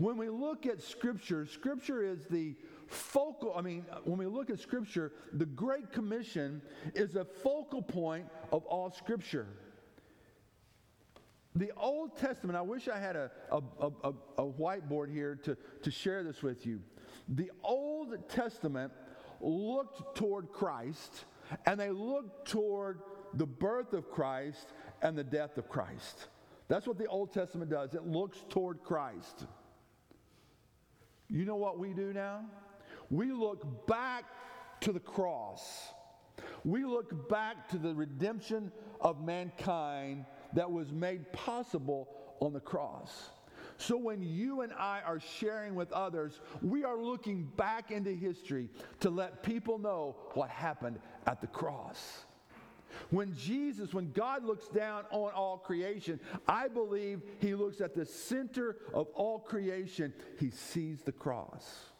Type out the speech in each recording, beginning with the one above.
when we look at Scripture, Scripture is the focal, I mean, when we look at Scripture, the Great Commission is a focal point of all Scripture. The Old Testament, I wish I had a, a, a, a, whiteboard here to, to share this with you. The Old Testament looked toward Christ and they looked toward the birth of Christ and the death of Christ. That's what the Old Testament does. It looks toward Christ. You know what we do now? We look back to the cross. We look back to the redemption of mankind that was made possible on the cross. So when you and I are sharing with others, we are looking back into history to let people know what happened at the cross. When Jesus, when God looks down on all creation, I believe he looks at the center of all creation. He sees the cross.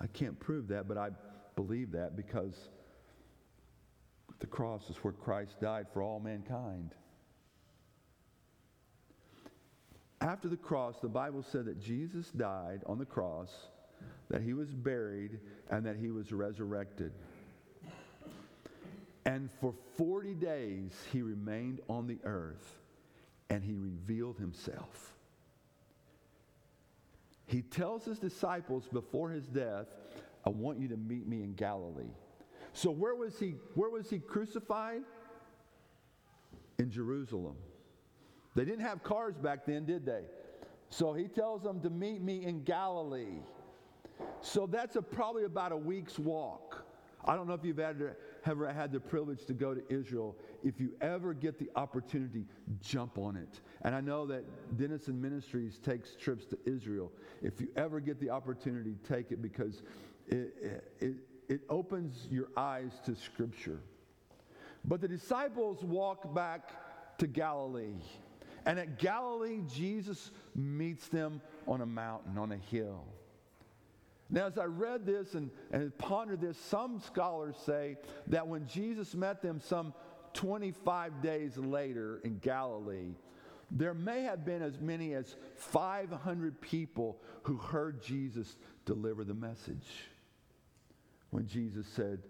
I can't prove that, but I believe that because the cross is where Christ died for all mankind. After the cross, the Bible said that Jesus died on the cross, that he was buried, and that he was resurrected. And for 40 days he remained on the earth and he revealed himself. He tells his disciples before his death, I want you to meet me in Galilee. So where was he where was he crucified? In Jerusalem. They didn't have cars back then, did they? So he tells them to meet me in Galilee. So that's a, probably about a week's walk. I don't know if you've ever, ever I had the privilege to go to Israel. If you ever get the opportunity, jump on it. And I know that Denison Ministries takes trips to Israel. If you ever get the opportunity, take it because it, it, it opens your eyes to Scripture. But the disciples walk back to Galilee. And at Galilee, Jesus meets them on a mountain, on a hill. Now, as I read this and, and pondered this, some scholars say that when Jesus met them some 25 days later in Galilee, there may have been as many as 500 people who heard Jesus deliver the message. When Jesus said,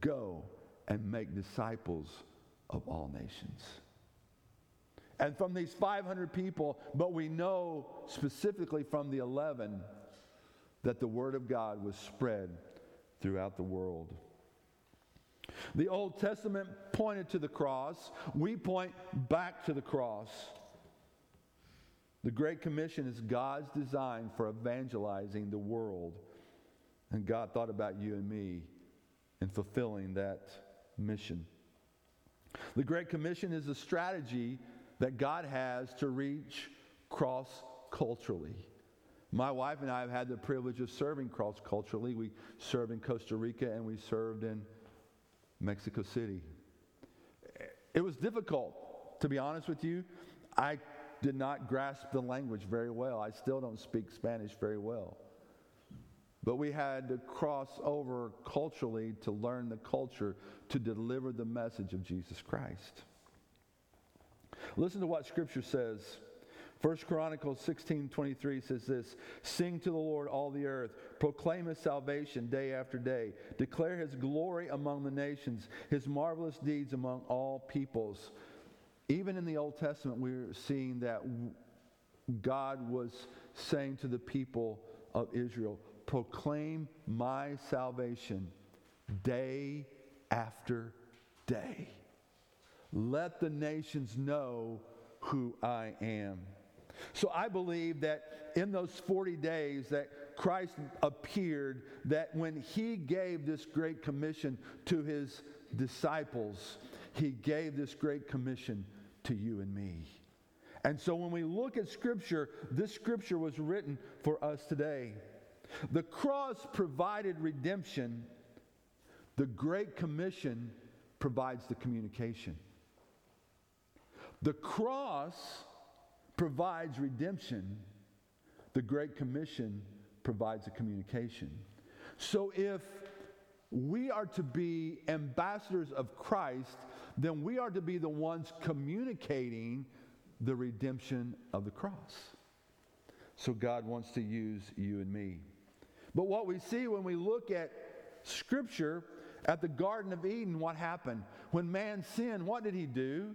Go and make disciples of all nations. And from these 500 people, but we know specifically from the 11 that the Word of God was spread throughout the world. The Old Testament pointed to the cross. We point back to the cross. The Great Commission is God's design for evangelizing the world. And God thought about you and me in fulfilling that mission. The Great Commission is a strategy that God has to reach cross culturally. My wife and I have had the privilege of serving cross culturally. We served in Costa Rica and we served in Mexico City. It was difficult, to be honest with you. I did not grasp the language very well. I still don't speak Spanish very well. But we had to cross over culturally to learn the culture to deliver the message of Jesus Christ. Listen to what Scripture says. First Chronicles 16 23 says this Sing to the Lord, all the earth. Proclaim his salvation day after day. Declare his glory among the nations, his marvelous deeds among all peoples. Even in the Old Testament, we're seeing that God was saying to the people of Israel, Proclaim my salvation day after day. Let the nations know who I am. So I believe that in those 40 days that Christ appeared, that when he gave this great commission to his disciples, he gave this great commission to you and me. And so when we look at Scripture, this Scripture was written for us today. The cross provided redemption, the Great Commission provides the communication. The cross provides redemption, the Great Commission provides a communication. So if we are to be ambassadors of Christ, then we are to be the ones communicating the redemption of the cross. So God wants to use you and me. But what we see when we look at Scripture, at the Garden of Eden, what happened? When man sinned, what did he do?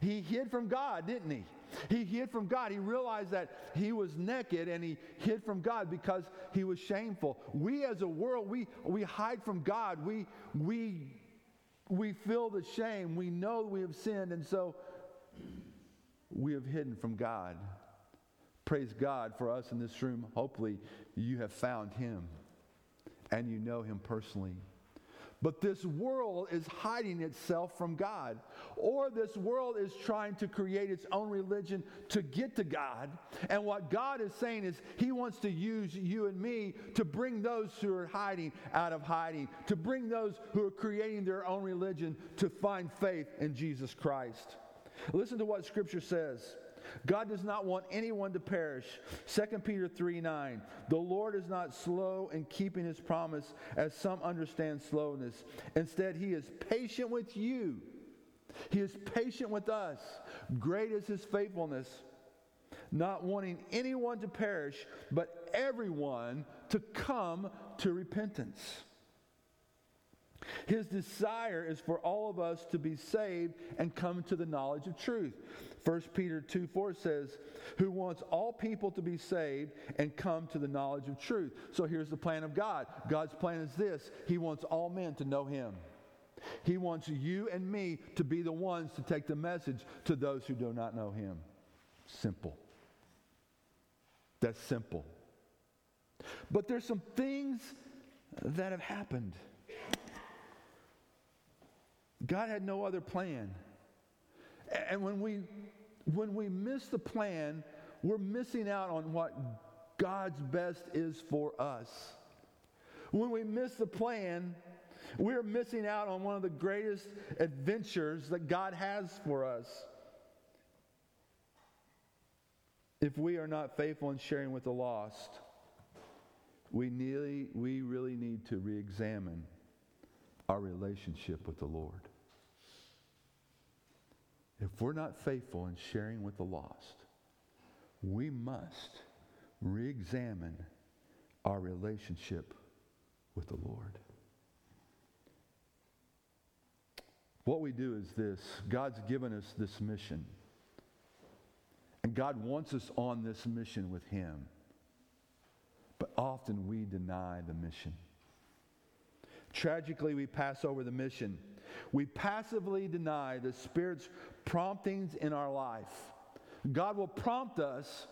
He hid from God, didn't he? He hid from God. He realized that he was naked and he hid from God because he was shameful. We as a world, we, we hide from God. We, we, we feel the shame. We know we have sinned, and so we have hidden from God. Praise God for us in this room. Hopefully, you have found him and you know him personally. But this world is hiding itself from God. Or this world is trying to create its own religion to get to God. And what God is saying is He wants to use you and me to bring those who are hiding out of hiding, to bring those who are creating their own religion to find faith in Jesus Christ. Listen to what Scripture says. God does not want anyone to perish. 2 Peter 3 9. The Lord is not slow in keeping his promise, as some understand slowness. Instead, he is patient with you. He is patient with us. Great is his faithfulness, not wanting anyone to perish, but everyone to come to repentance. His desire is for all of us to be saved and come to the knowledge of truth. 1 Peter 2 4 says, Who wants all people to be saved and come to the knowledge of truth. So here's the plan of God God's plan is this He wants all men to know Him. He wants you and me to be the ones to take the message to those who do not know Him. Simple. That's simple. But there's some things that have happened. God had no other plan. And when we when we miss the plan, we're missing out on what God's best is for us. When we miss the plan, we're missing out on one of the greatest adventures that God has for us. If we are not faithful in sharing with the lost, we, nearly, we really need to re examine our relationship with the Lord. If we're not faithful in sharing with the lost, we must re examine our relationship with the Lord. What we do is this God's given us this mission. And God wants us on this mission with Him. But often we deny the mission. Tragically, we pass over the mission. We passively deny the Spirit's promptings in our life. God will prompt us,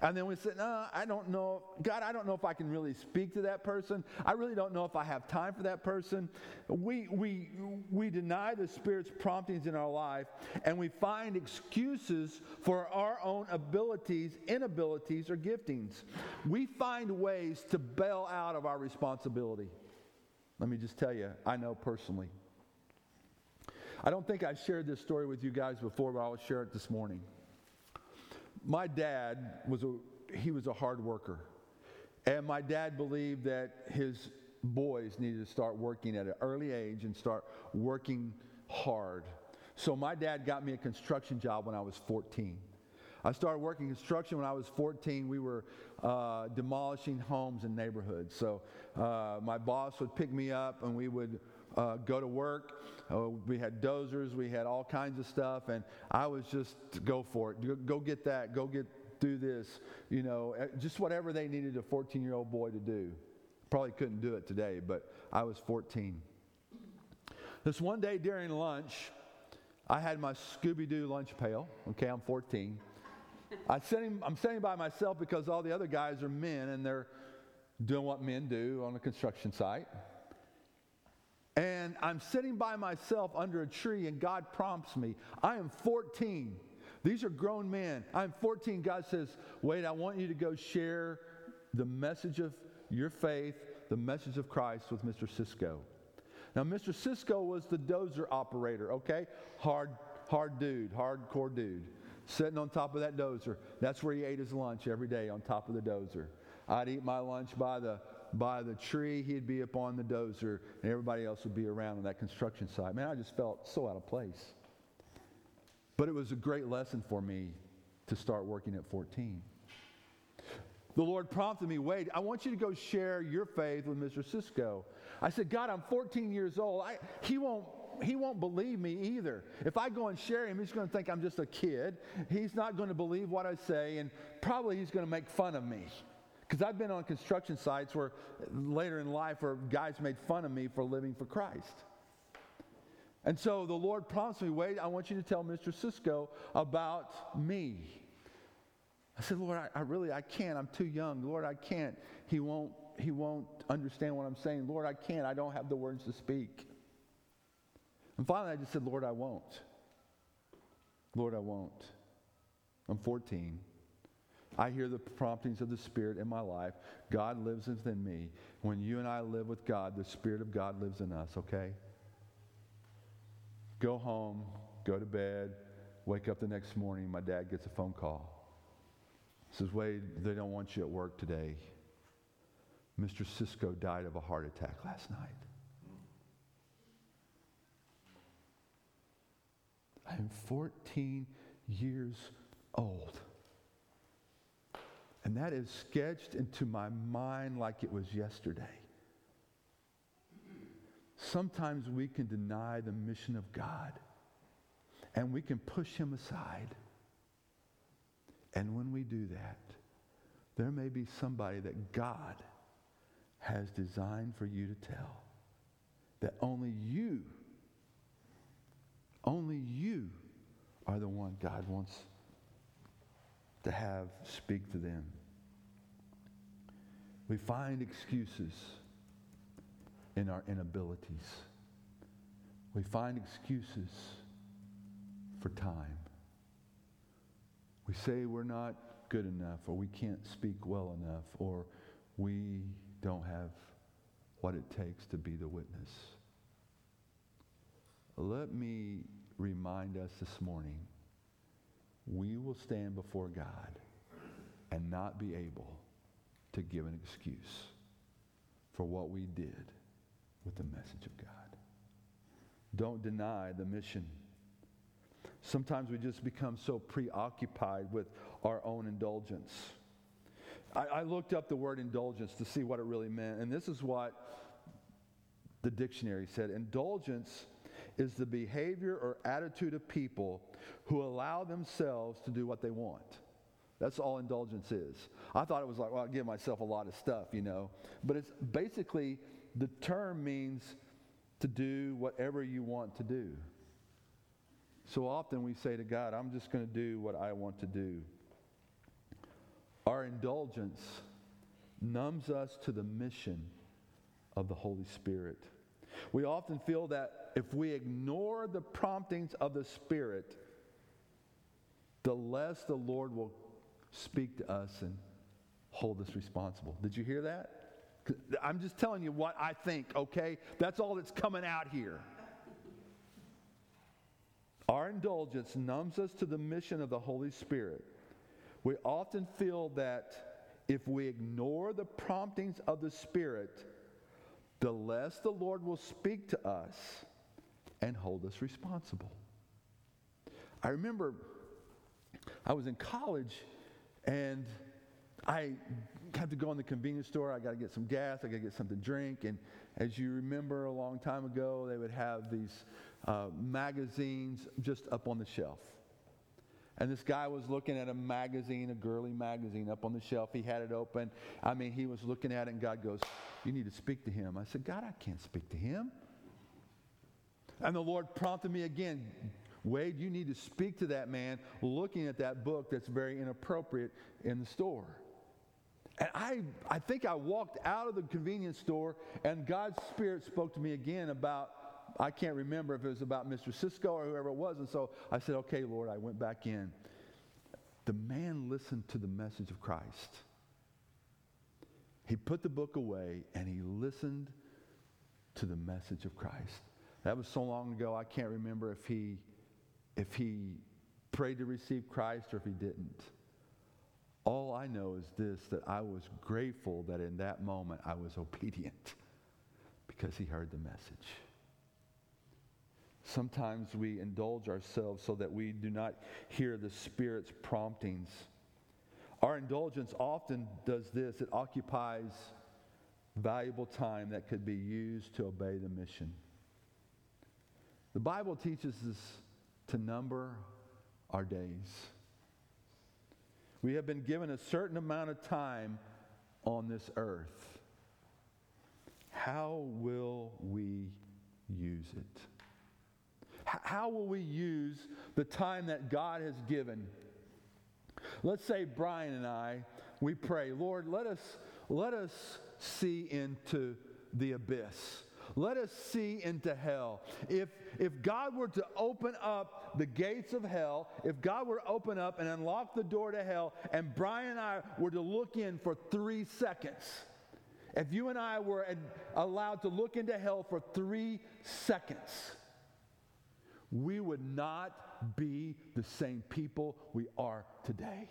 and then we say, No, I don't know. God, I don't know if I can really speak to that person. I really don't know if I have time for that person. We, we, we deny the Spirit's promptings in our life, and we find excuses for our own abilities, inabilities, or giftings. We find ways to bail out of our responsibility. Let me just tell you, I know personally. I don't think I've shared this story with you guys before, but I'll share it this morning. My dad was a he was a hard worker. And my dad believed that his boys needed to start working at an early age and start working hard. So my dad got me a construction job when I was 14. I started working construction when I was 14. We were uh, demolishing homes in neighborhoods. So uh, my boss would pick me up and we would uh, go to work. Uh, we had dozers, we had all kinds of stuff, and I was just go for it. Go get that. Go get do this. You know, eh, just whatever they needed a 14 year old boy to do. Probably couldn't do it today, but I was 14. This one day during lunch, I had my Scooby Doo lunch pail. Okay, I'm 14. I I'm sitting by myself because all the other guys are men and they're doing what men do on a construction site. And I'm sitting by myself under a tree, and God prompts me. I am 14. These are grown men. I'm 14. God says, Wait, I want you to go share the message of your faith, the message of Christ with Mr. Cisco. Now, Mr. Cisco was the dozer operator, okay? Hard, hard dude, hardcore dude. Sitting on top of that dozer. That's where he ate his lunch every day on top of the dozer. I'd eat my lunch by the by the tree, he'd be up on the dozer, and everybody else would be around on that construction site. Man, I just felt so out of place. But it was a great lesson for me to start working at 14. the Lord prompted me, Wade, I want you to go share your faith with Mr. Cisco. I said, God, I'm 14 years old. I, he won't he won't believe me either. If I go and share him, he's going to think I'm just a kid. He's not going to believe what I say, and probably he's going to make fun of me. Because I've been on construction sites where later in life where guys made fun of me for living for Christ. And so the Lord promised me, Wade, I want you to tell Mr. Cisco about me. I said, Lord, I, I, really, I can't. I'm too young. Lord, I can't. He won't, he won't understand what I'm saying. Lord, I can't. I don't have the words to speak. And finally, I just said, Lord, I won't. Lord, I won't. I'm 14. I hear the promptings of the Spirit in my life. God lives within me. When you and I live with God, the Spirit of God lives in us, okay? Go home, go to bed, wake up the next morning. My dad gets a phone call says, Wade, they don't want you at work today. Mr. Cisco died of a heart attack last night. I am 14 years old. And that is sketched into my mind like it was yesterday. Sometimes we can deny the mission of God and we can push him aside. And when we do that, there may be somebody that God has designed for you to tell that only you, only you are the one God wants to have speak to them. We find excuses in our inabilities. We find excuses for time. We say we're not good enough, or we can't speak well enough, or we don't have what it takes to be the witness. Let me remind us this morning we will stand before God and not be able to give an excuse for what we did with the message of God. Don't deny the mission Sometimes we just become so preoccupied with our own indulgence. I, I, looked up the word indulgence to see what it really meant, and this is what the dictionary said Indulgence is the behavior or attitude of people who allow themselves to do what they want. That's all indulgence is. I thought it was like, well, I give myself a lot of stuff, you know. But it's basically the term means to do whatever you want to do. So often we say to God, I'm just going to do what I want to do. Our indulgence numbs us to the mission of the Holy Spirit. We often feel that if we ignore the promptings of the Spirit, the less the Lord will speak to us and hold us responsible. Did you hear that? I'm just telling you what I think, okay? That's all that's coming out here. Our indulgence numbs us to the mission of the Holy Spirit. We often feel that if we ignore the promptings of the Spirit, the less the Lord will speak to us and hold us responsible. I remember I was in college and I had to go in the convenience store. I got to get some gas. I got to get something to drink. And as you remember, a long time ago, they would have these uh, magazines just up on the shelf. And this guy was looking at a magazine, a girly magazine up on the shelf. He had it open. I mean, he was looking at it, and God goes, You need to speak to him. I said, God, I can't speak to him. And the Lord prompted me again Wade, you need to speak to that man looking at that book that's very inappropriate in the store. And I, I think I walked out of the convenience store, and God's Spirit spoke to me again about I can't remember if it was about Mr. Cisco or whoever it was. And so I said, okay, Lord, I went back in. The man listened to the message of Christ. He put the book away and he listened to the message of Christ. That was so long ago, I can't remember if he, if he prayed to receive Christ or if he didn't. All I know is this that I was grateful that in that moment I was obedient because he heard the message. Sometimes we indulge ourselves so that we do not hear the Spirit's promptings. Our indulgence often does this it occupies valuable time that could be used to obey the mission. The Bible teaches us to number our days. We have been given a certain amount of time on this earth. How will we use it? How will we use the time that God has given? Let's say Brian and I, we pray, Lord, let us, let us see into the abyss. Let us see into hell. If, if God were to open up the gates of hell, if God were to open up and unlock the door to hell, and Brian and I were to look in for three seconds, if you and I were allowed to look into hell for three seconds, we would not be the same people we are today.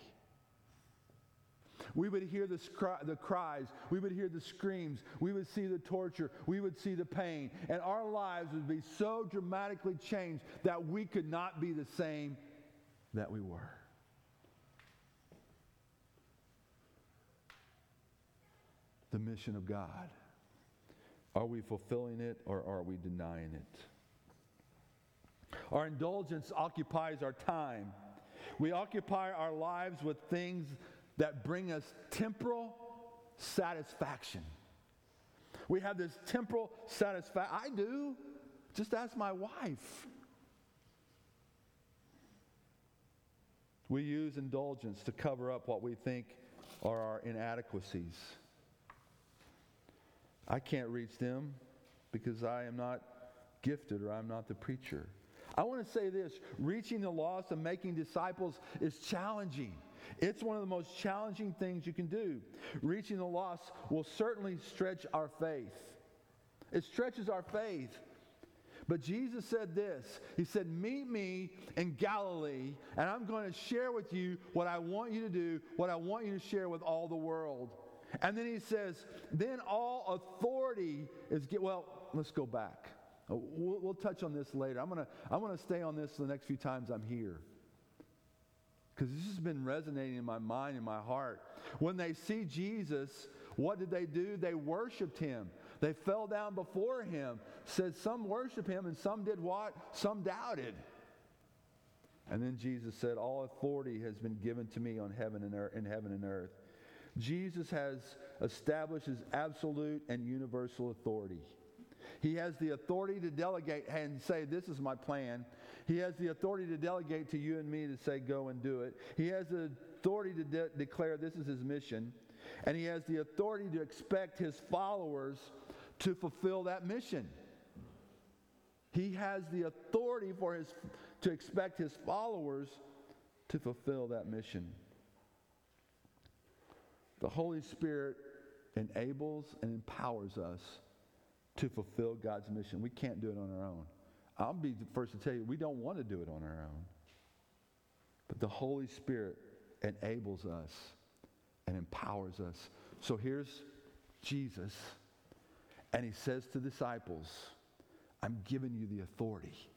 We would hear the, scri- the cries. We would hear the screams. We would see the torture. We would see the pain. And our lives would be so dramatically changed that we could not be the same that we were. The mission of God. Are we fulfilling it or are we denying it? Our indulgence occupies our time. We occupy our lives with things that bring us temporal satisfaction. We have this temporal satisfaction. I do. Just ask my wife. We use indulgence to cover up what we think are our inadequacies. I can't reach them because I am not gifted or I'm not the preacher. I want to say this reaching the lost and making disciples is challenging. It's one of the most challenging things you can do. Reaching the lost will certainly stretch our faith. It stretches our faith. But Jesus said this He said, Meet me in Galilee, and I'm going to share with you what I want you to do, what I want you to share with all the world. And then he says, Then all authority is, get, well, let's go back. We'll, we'll touch on this later. I'm going to I'm going to stay on this the next few times I'm here because this has been resonating in my mind and my heart. When they see Jesus, what did they do? They worshiped him. They fell down before him. Said some worship him and some did what? Some doubted. And then Jesus said, All authority has been given to me on heaven and earth, in heaven and earth. Jesus has established his absolute and universal authority. He has the authority to delegate and say, This is my plan. He has the authority to delegate to you and me to say, go and do it. He has the authority to de- declare this is his mission. And he has the authority to expect his followers to fulfill that mission. He has the authority for his, to expect his followers to fulfill that mission. The Holy Spirit enables and empowers us to fulfill God's mission. We can't do it on our own. I'll be the first to tell you, we don't want to do it on our own. But the Holy Spirit enables us and empowers us. So here's Jesus, and he says to disciples, I'm giving you the authority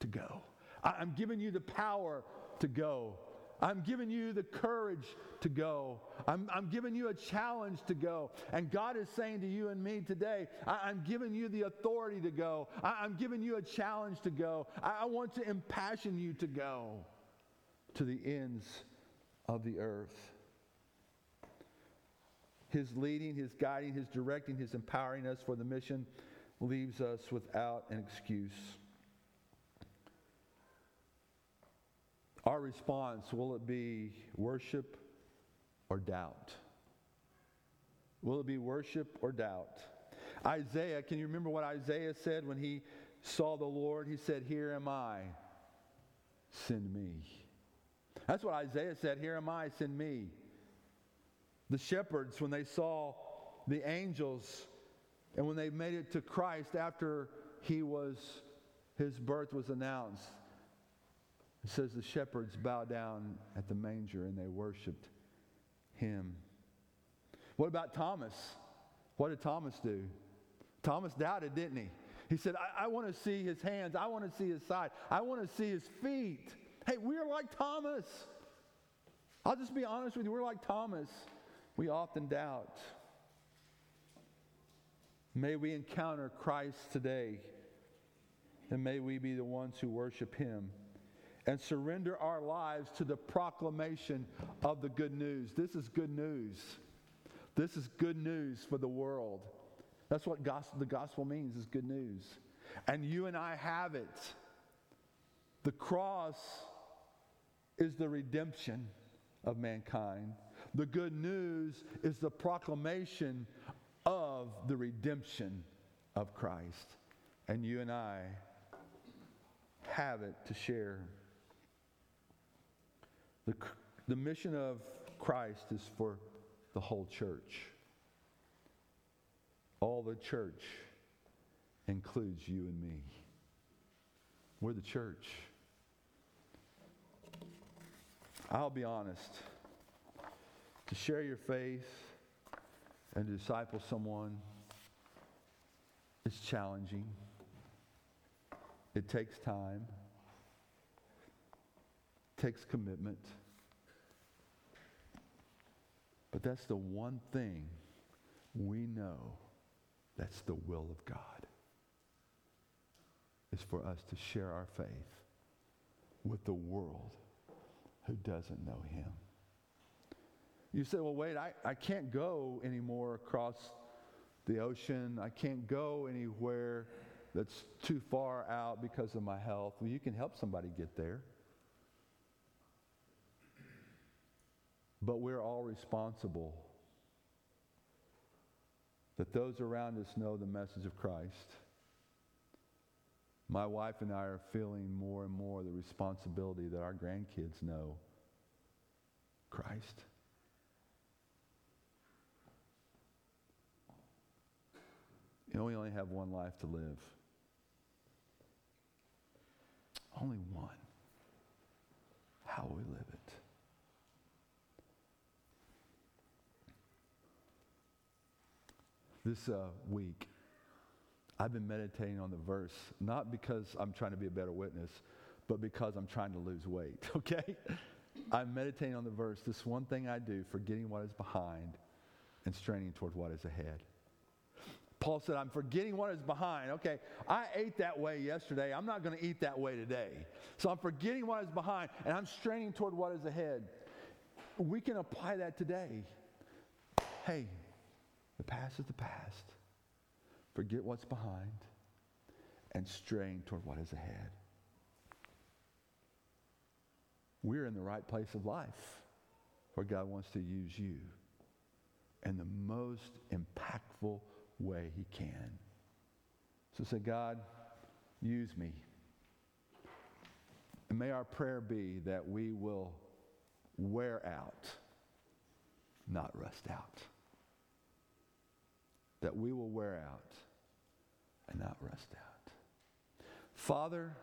to go. I'm giving you the power to go. I'm giving you the courage to go. I'm, I'm giving you a challenge to go. And God is saying to you and me today, I, am giving you the authority to go. I, am giving you a challenge to go. I, I want to impassion you to go to the ends of the earth. His leading, His guiding, His directing, His empowering us for the mission leaves us without an excuse. Our response will it be worship or doubt? Will it be worship or doubt? Isaiah, can you remember what Isaiah said when he saw the Lord? He said, Here am I, send me. That's what Isaiah said, Here am I, send me. The shepherds, when they saw the angels and when they made it to Christ after he was, his birth was announced, it says the shepherds bowed down at the manger and they worshiped him. What about Thomas? What did Thomas do? Thomas doubted, didn't he? He said, I, I want to see his hands. I want to see his side. I want to see his feet. Hey, we're like Thomas. I'll just be honest with you. We're like Thomas. We often doubt. May we encounter Christ today, and may we be the ones who worship Him and surrender our lives to the proclamation of the good news. This is good news. This is good news for the world. That's what gospel, the gospel means is good news. And you and I have it. The cross is the redemption of mankind. The good news is the proclamation of the redemption of Christ. And you and I have it to share. The, the mission of Christ is for the whole church. All the church includes you and me. We're the church. I'll be honest. To share your faith and to disciple someone is challenging. It takes time, takes commitment. But that's the one thing we know that's the will of God is for us to share our faith with the world who doesn't know him. You say, well, wait, I, I can't go anymore across the ocean. I can't go anywhere that's too far out because of my health. Well, you can help somebody get there. But we're all responsible that those around us know the message of Christ. My wife and I are feeling more and more the responsibility that our grandkids know Christ. You know, we only have one life to live. Only one. How will we live it? This uh, week, I've been meditating on the verse, not because I'm trying to be a better witness, but because I'm trying to lose weight, okay? I'm meditating on the verse, this one thing I do, forgetting what is behind and straining toward what is ahead. Paul said, I'm forgetting what is behind. Okay, I ate that way yesterday. I'm not going to eat that way today. So I'm forgetting what is behind and I'm straining toward what is ahead. We can apply that today. Hey, the past is the past. Forget what's behind and strain toward what is ahead. We're in the right place of life where God wants to use you in the most impactful way He can. So say, God, use me. And may our prayer be that we will wear out, not rust out. That we will wear out and not rust out. Father,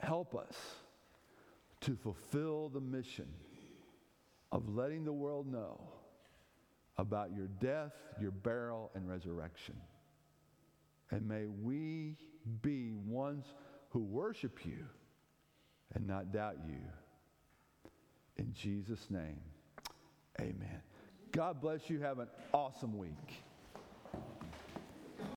help us to fulfill the mission of letting the world know about your death, your burial, and resurrection. And may we be ones who worship you and not doubt you. In Jesus' name, amen. God bless you. Have an awesome week.